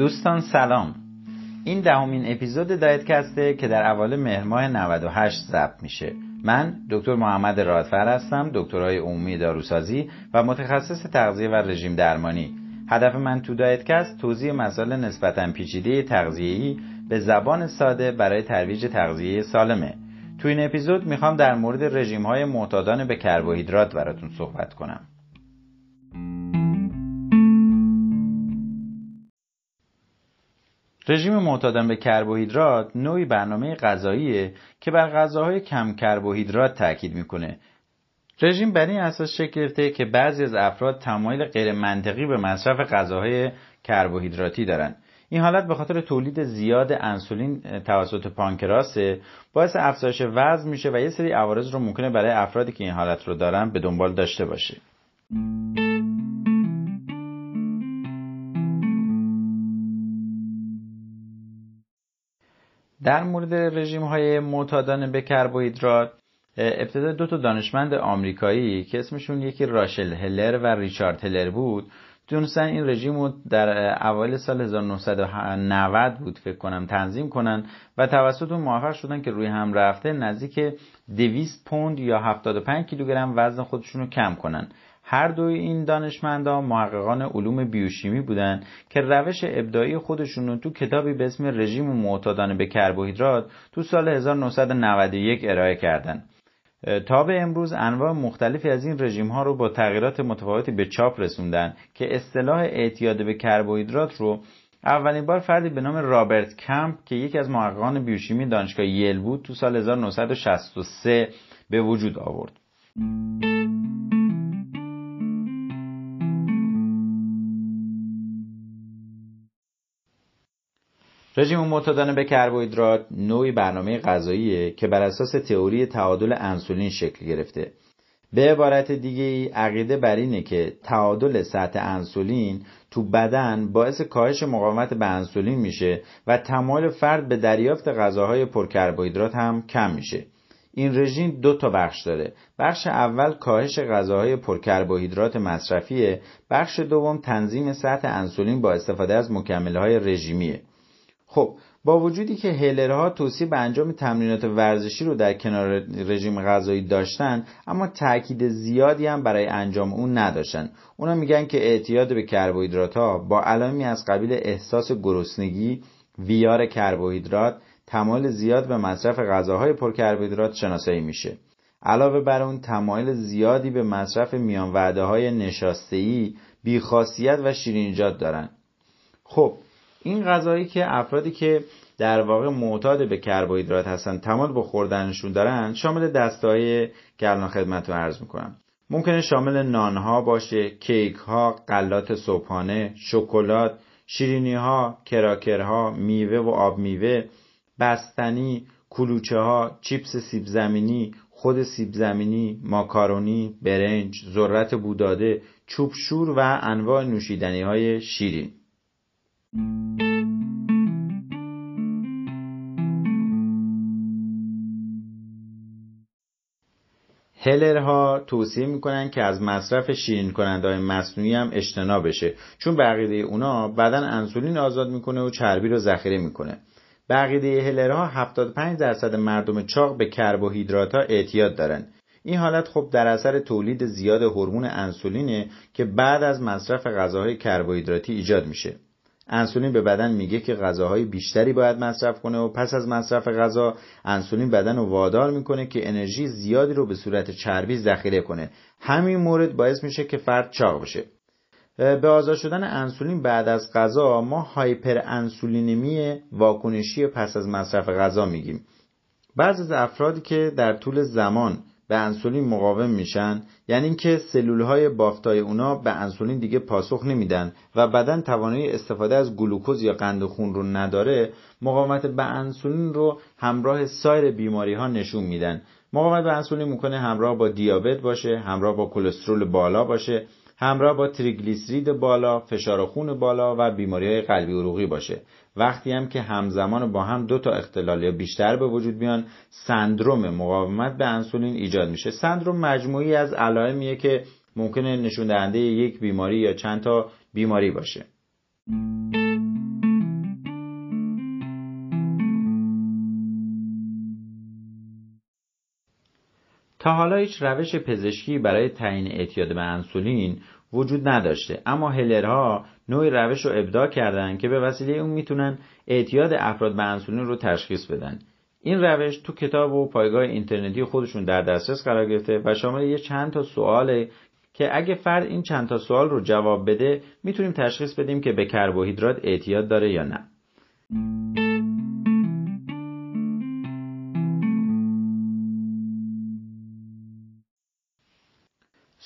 دوستان سلام. این دهمین اپیزود دایتکسته که در اول مهر ماه 98 ضبط میشه. من دکتر محمد رادفر هستم دکترای عمومی داروسازی و متخصص تغذیه و رژیم درمانی. هدف من تو دایتکست توضیح مسائل نسبتا پیچیده تغذیه‌ای به زبان ساده برای ترویج تغذیه سالمه. تو این اپیزود می‌خوام در مورد رژیم های معتادان به کربوهیدرات براتون صحبت کنم. رژیم معتادان به کربوهیدرات نوعی برنامه غذاییه که بر غذاهای کم کربوهیدرات تاکید می‌کنه. رژیم بر این اساس شکل گرفته که بعضی از افراد تمایل غیر منطقی به مصرف غذاهای کربوهیدراتی دارند این حالت به خاطر تولید زیاد انسولین توسط پانکراس باعث افزایش وزن میشه و یه سری عوارض رو ممکنه برای افرادی که این حالت رو دارن به دنبال داشته باشه. در مورد رژیم های معتادانه به کربوهیدرات ابتدا دو تا دانشمند آمریکایی که اسمشون یکی راشل هلر و ریچارد هلر بود تونستن این رژیم رو در اوایل سال 1990 بود فکر کنم تنظیم کنن و توسط اون موفق شدن که روی هم رفته نزدیک 200 پوند یا 75 کیلوگرم وزن خودشون رو کم کنن. هر دوی این دانشمندان محققان علوم بیوشیمی بودند که روش ابداعی خودشون رو تو کتابی به اسم رژیم معتادانه به کربوهیدرات تو سال 1991 ارائه کردند. تا به امروز انواع مختلفی از این رژیم ها رو با تغییرات متفاوتی به چاپ رسوندن که اصطلاح اعتیاد به کربوهیدرات رو اولین بار فردی به نام رابرت کمپ که یکی از محققان بیوشیمی دانشگاه یل بود تو سال 1963 به وجود آورد. رژیم معتادانه به کربوهیدرات نوعی برنامه غذاییه که بر اساس تئوری تعادل انسولین شکل گرفته. به عبارت دیگه ای عقیده بر اینه که تعادل سطح انسولین تو بدن باعث کاهش مقاومت به انسولین میشه و تمایل فرد به دریافت غذاهای پرکربوهیدرات هم کم میشه. این رژیم دو تا بخش داره. بخش اول کاهش غذاهای پرکربوهیدرات مصرفیه. بخش دوم تنظیم سطح انسولین با استفاده از مکملهای رژیمیه. خب با وجودی که هیلرها توصیه به انجام تمرینات ورزشی رو در کنار رژیم غذایی داشتن اما تاکید زیادی هم برای انجام اون نداشتن. اونا میگن که اعتیاد به کربوهیدرات ها با علامی از قبیل احساس گرسنگی ویار کربوهیدرات تمایل زیاد به مصرف غذاهای پرکربوهیدرات شناسایی میشه. علاوه بر اون تمایل زیادی به مصرف میان وعده های نشاسته‌ای بیخاصیت و شیرینیجات دارن. خب این غذایی که افرادی که در واقع معتاد به کربوهیدرات هستن تمایل به خوردنشون دارن شامل دستای که الان خدمت رو عرض می‌کنم. ممکنه شامل نانها باشه کیک ها غلات صبحانه شکلات شیرینی ها کراکرها میوه و آب میوه بستنی کلوچه ها چیپس سیب زمینی خود سیب زمینی ماکارونی برنج ذرت بوداده چوب شور و انواع نوشیدنی های شیرین. هلرها توصیه می‌کنن که از مصرف شیرین کننده های مصنوعی هم اجتناب بشه. چون بقیده اونا بدن انسولین آزاد می‌کنه و چربی رو ذخیره می‌کنه. بقیده هلرها 75 درصد مردم چاق به کربوهیدرات ها اعتیاد دارن. این حالت خب در اثر تولید زیاد هورمون انسولینه که بعد از مصرف غذاهای کربوهیدراتی ایجاد میشه. انسولین به بدن میگه که غذاهای بیشتری باید مصرف کنه و پس از مصرف غذا انسولین بدن رو وادار می‌کنه که انرژی زیادی رو به صورت چربی ذخیره کنه. همین مورد باعث میشه که فرد چاق بشه. به آزاد شدن انسولین بعد از غذا ما هایپر انسولینمی واکنشی پس از مصرف غذا میگیم. بعضی از افرادی که در طول زمان به انسولین مقاوم میشن یعنی اینکه سلول های بافتای اونا به انسولین دیگه پاسخ نمیدن و بدن توانایی استفاده از گلوکوز یا قند خون رو نداره مقاومت به انسولین رو همراه سایر بیماری ها نشون میدن. مقاومت به انسولین می‌کنه همراه با دیابت باشه همراه با کلسترول بالا باشه همراه با تریگلیسرید بالا، فشار خون بالا و بیماری های قلبی عروقی باشه. وقتی هم که همزمان با هم دو تا اختلال یا بیشتر به وجود بیان سندروم مقاومت به انسولین ایجاد میشه. سندروم مجموعی از علائمیه که ممکنه نشون دهنده یک بیماری یا چند تا بیماری باشه. تا حالا هیچ روش پزشکی برای تعیین اعتیاد به انسولین وجود نداشته. اما هلرها نوعی روش رو ابداع کردن که به وسیله اون می‌تونن اعتیاد افراد به انسولین رو تشخیص بدن. این روش تو کتاب و پایگاه اینترنتی خودشون در دسترس قرار گرفته و شامل یه چند تا سواله که اگه فرد این چند تا سوال رو جواب بده می‌تونیم تشخیص بدیم که به کربوهیدرات اعتیاد داره یا نه.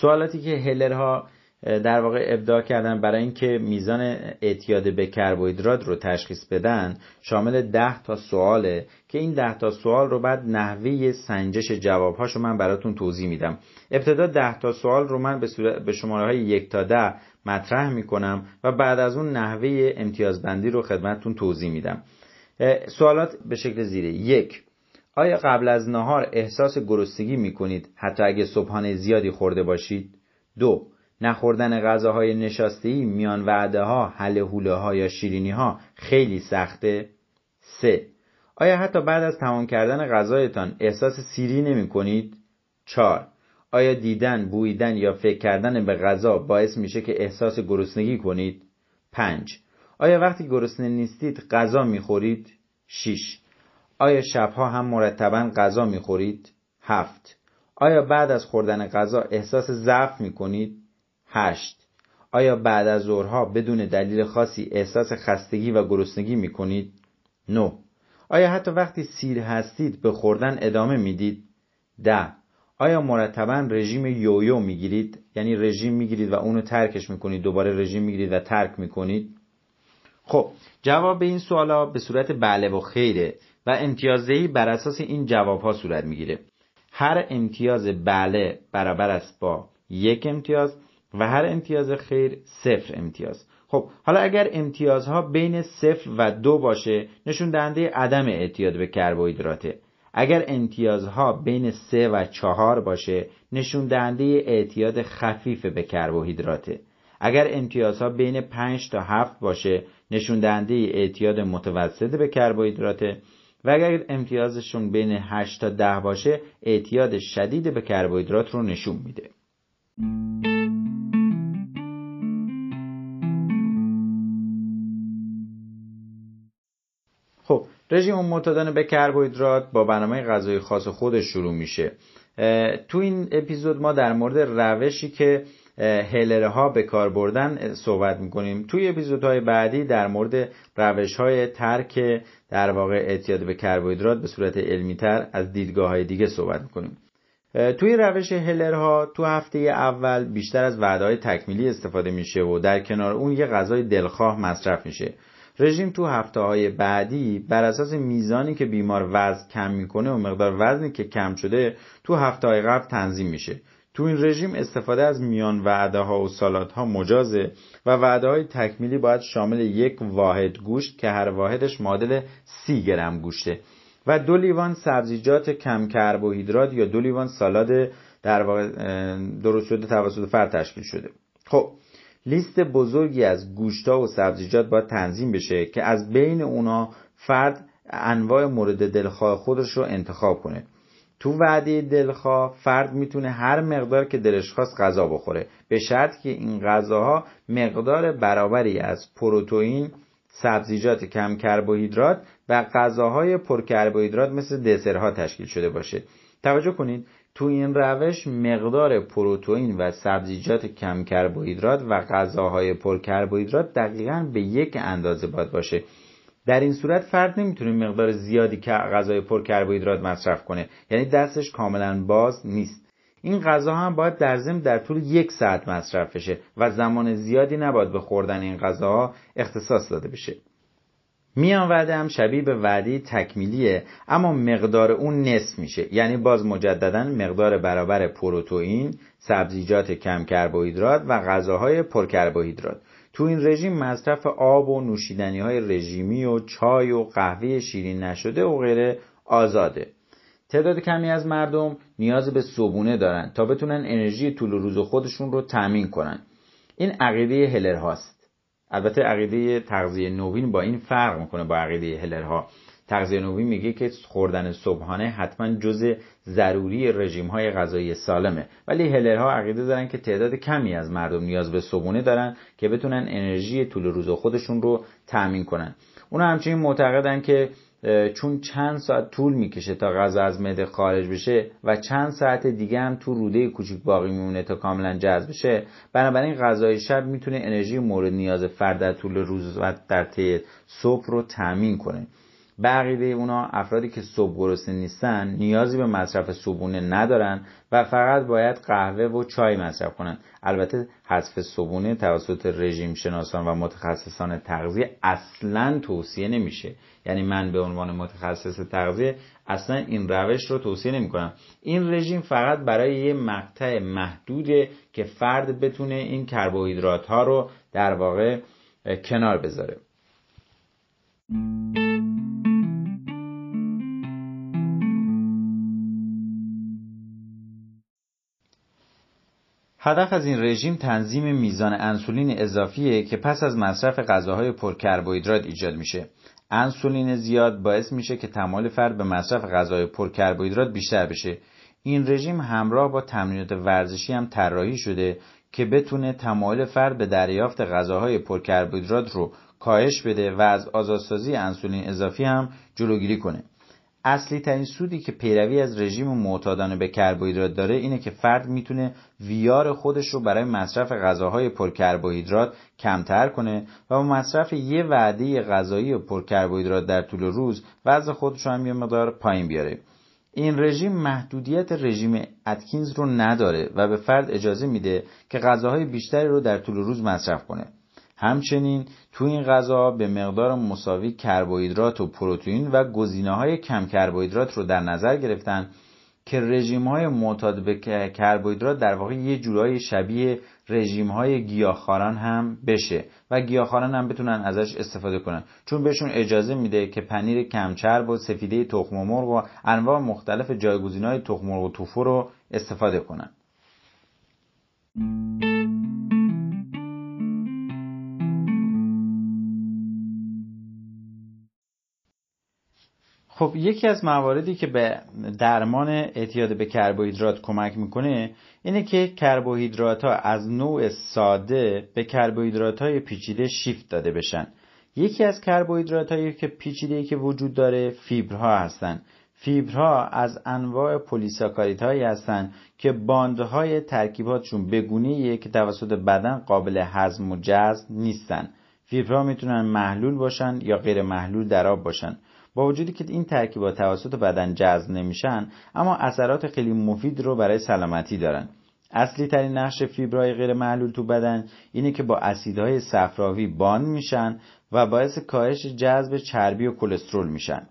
سوالاتی که هلرها در واقع ابداع کردن برای اینکه میزان اعتیاد به کربوهیدرات رو تشخیص بدن شامل ده تا سواله که این ده تا سوال رو بعد نحوه سنجش جوابهاشو من براتون توضیح میدم. ابتدا ده تا سوال رو من به شماره های یک تا ده مطرح می‌کنم و بعد از اون نحوه امتیازبندی رو خدمتتون توضیح میدم. سوالات به شکل زیره یک آیا قبل از نهار احساس گرسنگی می‌کنید حتی اگه صبحانه زیادی خورده باشید؟ دو نخوردن غذاهای نشاسته میان وعده ها، حل حوله ها یا شیرینی ها خیلی سخته؟ سه آیا حتی بعد از تمام کردن غذایتان احساس سیری نمی کنید؟ چار آیا دیدن، بویدن یا فکر کردن به غذا باعث میشه که احساس گرسنگی کنید؟ پنج آیا وقتی گرسنه نیستید غذا می‌خورید؟ 6. آیا شبها هم مرتبا غذا می‌خورید؟ هفت. آیا بعد از خوردن غذا احساس ضعف می‌کنید؟ هشت. آیا بعد از ظهرها بدون دلیل خاصی احساس خستگی و گرسنگی می‌کنید؟ نو. آیا حتی وقتی سیر هستید به خوردن ادامه می‌دید؟ ده. آیا مرتبا رژیم یویو می‌گیرید؟ یعنی رژیم می‌گیرید و اونو ترکش می‌کنید دوباره رژیم می‌گیرید و ترک می‌کنید؟ خب جواب به این سوالا به صورت بله و خیره امتیازدهی بر اساس این جواب ها صورت می‌گیره. هر امتیاز بله برابر است با یک امتیاز و هر امتیاز خیر صفر امتیاز. خب حالا اگر امتیازها بین صفر و دو باشه نشون دهنده عدم اعتیاد به کربوهیدراته اگر امتیازها بین سه و چهار باشه نشون دهنده اعتیاد خفیف به کربوهیدراته اگر امتیازها بین 5 تا 7 باشه نشون دهنده اعتیاد متوسط به کربوهیدراته و اگر امتیازشون بین 8 تا 10 باشه اعتیاد شدید به کربوهیدرات رو نشون میده. خب رژیم معتادانه به کربوهیدرات با برنامه غذایی خاص خودش شروع میشه. تو این اپیزود ما در مورد روشی که هلره ها به کار بردن صحبت می‌کنیم. توی اپیزودهای بعدی در مورد روش های ترک در واقع اعتیاد به کربوهیدرات به صورت علمی تر از دیدگاه های دیگه صحبت می‌کنیم. توی روش هلرها تو هفته اول بیشتر از وعده های تکمیلی استفاده میشه و در کنار اون یه غذای دلخواه مصرف میشه. رژیم تو هفته های بعدی بر اساس میزانی که بیمار وزن کم می‌کنه و مقدار وزنی که کم شده تو هفته های قبل تنظیم میشه. تو این رژیم استفاده از میان وعده ها و سالات ها مجازه و وعده های تکمیلی باید شامل یک واحد گوشت که هر واحدش معادل سی گرم گوشته و دو لیوان سبزیجات کم کربوهیدرات یا دو لیوان سالاد در واقع درست شده توسط فرد تشکیل شده. خب لیست بزرگی از گوشتا و سبزیجات باید تنظیم بشه که از بین اونا فرد انواع مورد دلخواه خودش رو انتخاب کنه. تو وعده دلخواه فرد می‌تونه هر مقدار که دلش خواست غذا بخوره. به شرط که این غذاها مقدار برابری از پروتئین سبزیجات کم کربوهیدرات و غذاهای پر کربوهیدرات مثل دسرها تشکیل شده باشه. توجه کنید تو این روش مقدار پروتئین و سبزیجات کم کربوهیدرات و غذاهای پر کربوهیدرات دقیقا به یک اندازه باید باشه. در این صورت فرد نمی‌تونه مقدار زیادی که غذای پر کربوهیدرات مصرف کنه. یعنی دستش کاملا باز نیست. این غذا هم باید در ضمن در طول یک ساعت مصرف بشه و زمان زیادی نباید به خوردن این غذاها اختصاص داده بشه. میان وعده هم شبیه به وعده تکمیلیه اما مقدار اون نصف میشه. یعنی باز مجددا مقدار برابر پروتئین سبزیجات کم کربوهیدرات و غذاهای پر کربوهیدرات. تو این رژیم مصرف آب و نوشیدنی های رژیمی و چای و قهوه شیرین نشده و غیره آزاده. تعداد کمی از مردم نیاز به صبونه دارن تا بتونن انرژی طول روز خودشون رو تامین کنن. این عقیده هلر هاست البته عقیده تغذیه نوین با این فرق می‌کنه با عقیده هلرها. تغذیه نوعی میگه که خوردن صبحانه حتما جز ضروری رژیم های غذایی سالمه. ولی هلرها عقیده دارن که تعداد کمی از مردم نیاز به صبحونه دارن که بتونن انرژی طول روز خودشون رو تأمین کنن. اونا همچنین معتقدن که چون چند ساعت طول می‌کشه تا غذا از معده خارج بشه و چند ساعت دیگه هم تو روده کوچیک باقی میمونه تا کاملا جذب بشه بنابراین غذای شب می‌تونه انرژی مورد نیاز فرد در طول روز و در طی صبح رو تأمین کنه. به عقیده اونا افرادی که صبح گرسنه نیستن نیازی به مصرف صبحونه ندارن و فقط باید قهوه و چای مصرف کنن. البته حذف صبحونه توسط رژیم شناسان و متخصصان تغذیه اصلا توصیه نمیشه. یعنی من به عنوان متخصص تغذیه اصلا این روش رو توصیه نمی کنم این رژیم فقط برای یه مقطع محدوده که فرد بتونه این کربوهیدرات ها رو در واقع کنار بذاره. هدف از این رژیم تنظیم میزان انسولین اضافیه که پس از مصرف غذاهای پرکربوهیدرات ایجاد میشه. انسولین زیاد باعث میشه که تمایل فرد به مصرف غذای پرکربوهیدرات بیشتر بشه. این رژیم همراه با تمرینات ورزشی هم طراحی شده که بتونه تمایل فرد به دریافت غذاهای پرکربوهیدرات رو کاهش بده و از آزادسازی انسولین اضافی هم جلوگیری کنه. اصلی ترین سودی که پیروی از رژیم معتادانه به کربوهیدرات داره اینه که فرد می‌تونه ویار خودش رو برای مصرف غذاهای پرکربوهیدرات کمتر کنه و با مصرف یه وعده غذایی پرکربوهیدرات در طول روز وزن خودش رو هم یه مقدار پایین بیاره. این رژیم محدودیت رژیم اتکینز رو نداره و به فرد اجازه میده که غذاهای بیشتری رو در طول روز مصرف کنه. همچنین تو این غذا به مقدار مساوی کربوهیدرات و پروتئین و گزینه های کم کربوهیدرات رو در نظر گرفتن که رژیم های معتاد به کربوهیدرات در واقع یه جورای شبیه رژیم های گیاهخواران هم بشه و گیاهخواران هم بتونن ازش استفاده کنن. چون بهشون اجازه میده که پنیر کمچرب و سفیده تخم مرغ و انواع مختلف جایگزین های تخم مرغ و توفو رو استفاده کنن. خب یکی از مواردی که به درمان اعتیاد به کربوهیدرات کمک می‌کنه اینه که کربوهیدرات ها از نوع ساده به کربوهیدرات های پیچیده شیفت داده بشن. یکی از کربوهیدرات هایی که پیچیده که وجود داره فیبرها هستن. فیبرها از انواع پلیساکاریت هایی هستند که باندهای ترکیباتشون بگونه که توسط بدن قابل هضم و جذب نیستن. فیبرها می‌تونن محلول باشن یا غیر محلول در آب باشن. با وجودی که این ترکیبات توسط بدن جذب نمیشن اما اثرات خیلی مفید رو برای سلامتی دارن. اصلی ترین نقش فیبرهای غیر محلول تو بدن اینه که با اسیدهای صفراوی باند میشن و باعث کاهش جذب چربی و کلسترول میشن.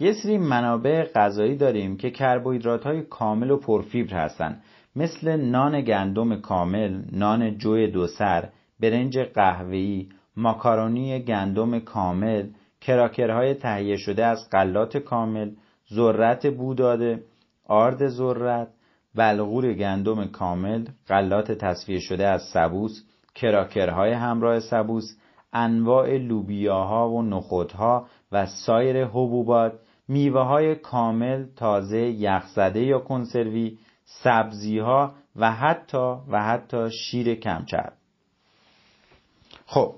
یه سری منابع غذایی داریم که کربوهیدرات های کامل و پرفیبر هستن مثل نان گندم کامل، نان جوی دوسر، برنج قهوه‌ای، ماکارونی گندم کامل، کراکرهای تهیه شده از غلات کامل، ذرت بوداده، آرد ذرت، بلغور گندم کامل، غلات تصفیه شده از سبوس، کراکرهای همراه سبوس، انواع لوبیاها و نخودها و سایر حبوبات، میوه های کامل، تازه، یخزده یا کنسروی، سبزیها و حتی و حتی شیر کمچرب. خب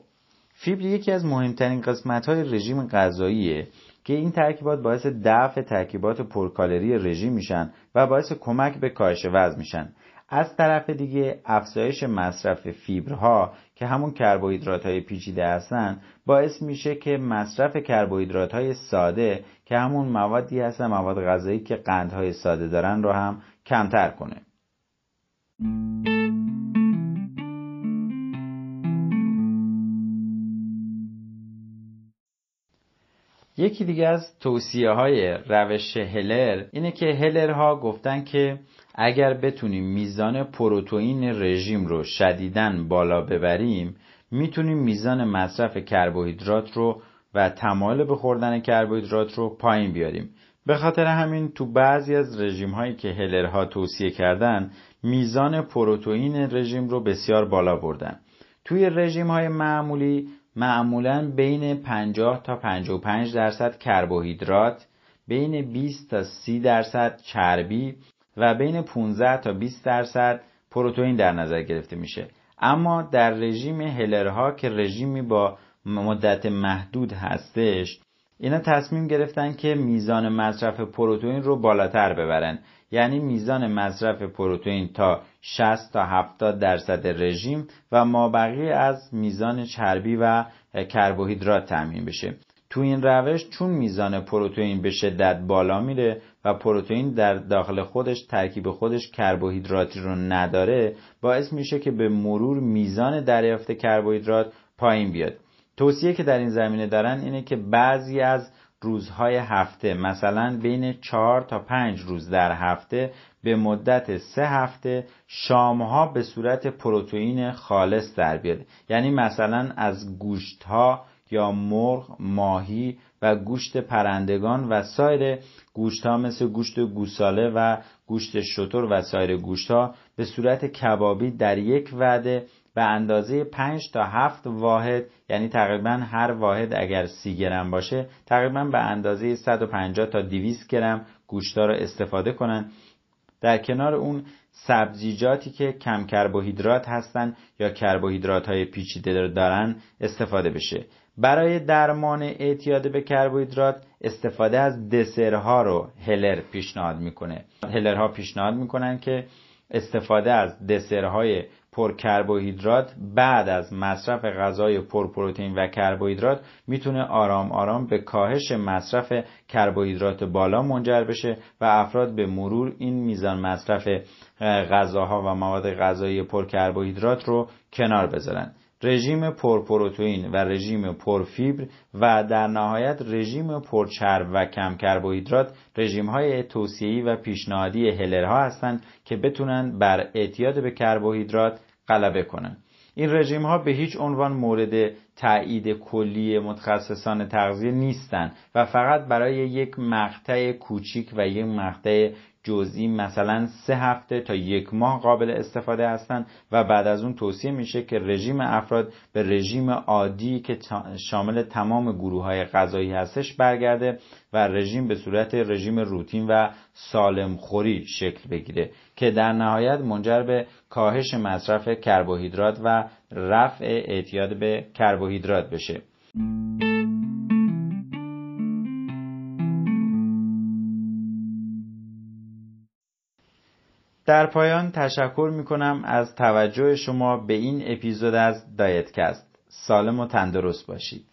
فیبر یکی از مهمترین قسمت های رژیم غذاییه که این ترکیبات باعث دفع ترکیبات پرکالری رژیم میشن و باعث کمک به کاهش وزن میشن. از طرف دیگه افزایش مصرف فیبرها که همون کربوهیدرات های پیچیده هستن باعث میشه که مصرف کربوهیدرات های ساده که همون موادی هستن مواد غذایی که قندهای ساده دارن رو هم کمتر کنه. یکی دیگه از توصیه های روش هلر اینه که هلرها گفتن که اگر بتونیم میزان پروتئین رژیم رو شدیدن بالا ببریم می‌تونیم میزان مصرف کربوهیدرات رو و تمایل به خوردن کربوهیدرات رو پایین بیاریم. به خاطر همین تو بعضی از رژیم هایی که هلرها توصیه کردن میزان پروتئین رژیم رو بسیار بالا بردن. توی رژیم های معمولی معمولا بین 50 تا 55 درصد کربوهیدرات، بین 20 تا 30 درصد چربی و بین 15 تا 20 درصد پروتئین در نظر گرفته میشه. اما در رژیم هلرها که رژیمی با مدت محدود هستش اینا تصمیم گرفتن که میزان مصرف پروتئین رو بالاتر ببرن. یعنی میزان مصرف پروتئین تا 60 تا 70 درصد رژیم و مابقی از میزان چربی و کربوهیدرات تامین بشه. تو این روش چون میزان پروتئین به شدت بالا میره و پروتئین در داخل خودش ترکیب خودش کربوهیدراتی رو نداره باعث میشه که به مرور میزان دریافت کربوهیدرات پایین بیاد. توصیه که در این زمینه دارن اینه که بعضی از روزهای هفته مثلا بین 4 تا 5 روز در هفته به مدت سه هفته شامها به صورت پروتئین خالص در بیاد. یعنی مثلا از گوشت ها یا مرغ، ماهی و گوشت پرندگان و سایر گوشت ها مثل گوشت گوساله و گوشت شتر و سایر گوشت ها به صورت کبابی در یک وعده به اندازه 5 تا 7 واحد یعنی تقریبا هر واحد اگر 30 گرم باشه تقریبا به اندازه 150 تا 200 گرم گوشتا رو استفاده کنن. در کنار اون سبزیجاتی که کم کربوهیدرات هستن یا کربوهیدرات های پیچیده دارن استفاده بشه. برای درمان اعتیاد به کربوهیدرات استفاده از دسرها رو هلر پیشنهاد می‌کنه. هلرها پیشنهاد می‌کنن که استفاده از دسرهای پر کربوهیدرات بعد از مصرف غذای پر پروتئین و کربوهیدرات می‌تونه آرام آرام به کاهش مصرف کربوهیدرات بالا منجر بشه و افراد به مرور این میزان مصرف غذاها و مواد غذایی پر کربوهیدرات رو کنار بذارن. رژیم پرپروتئین و رژیم پرفیبر و در نهایت رژیم پرچرب و کم کربوهیدرات رژیم های توصیه‌ای و پیشنهادی هلرها هستند که بتونن بر اعتیاد به کربوهیدرات غلبه کنن. این رژیم ها به هیچ عنوان مورد تایید کلی متخصصان تغذیه نیستند و فقط برای یک مقطع کوچیک و یک مقطع جزئی مثلا سه هفته تا یک ماه قابل استفاده هستند و بعد از اون توصیه میشه که رژیم افراد به رژیم عادی که شامل تمام گروه های غذایی هستش برگرده و رژیم به صورت رژیم روتین و سالم خوری شکل بگیره که در نهایت منجر به کاهش مصرف کربوهیدرات و رفع اعتیاد به کربوهیدرات بشه. در پایان تشکر می کنم از توجه شما به این اپیزود از دایتکست. سالم و تندرست باشید.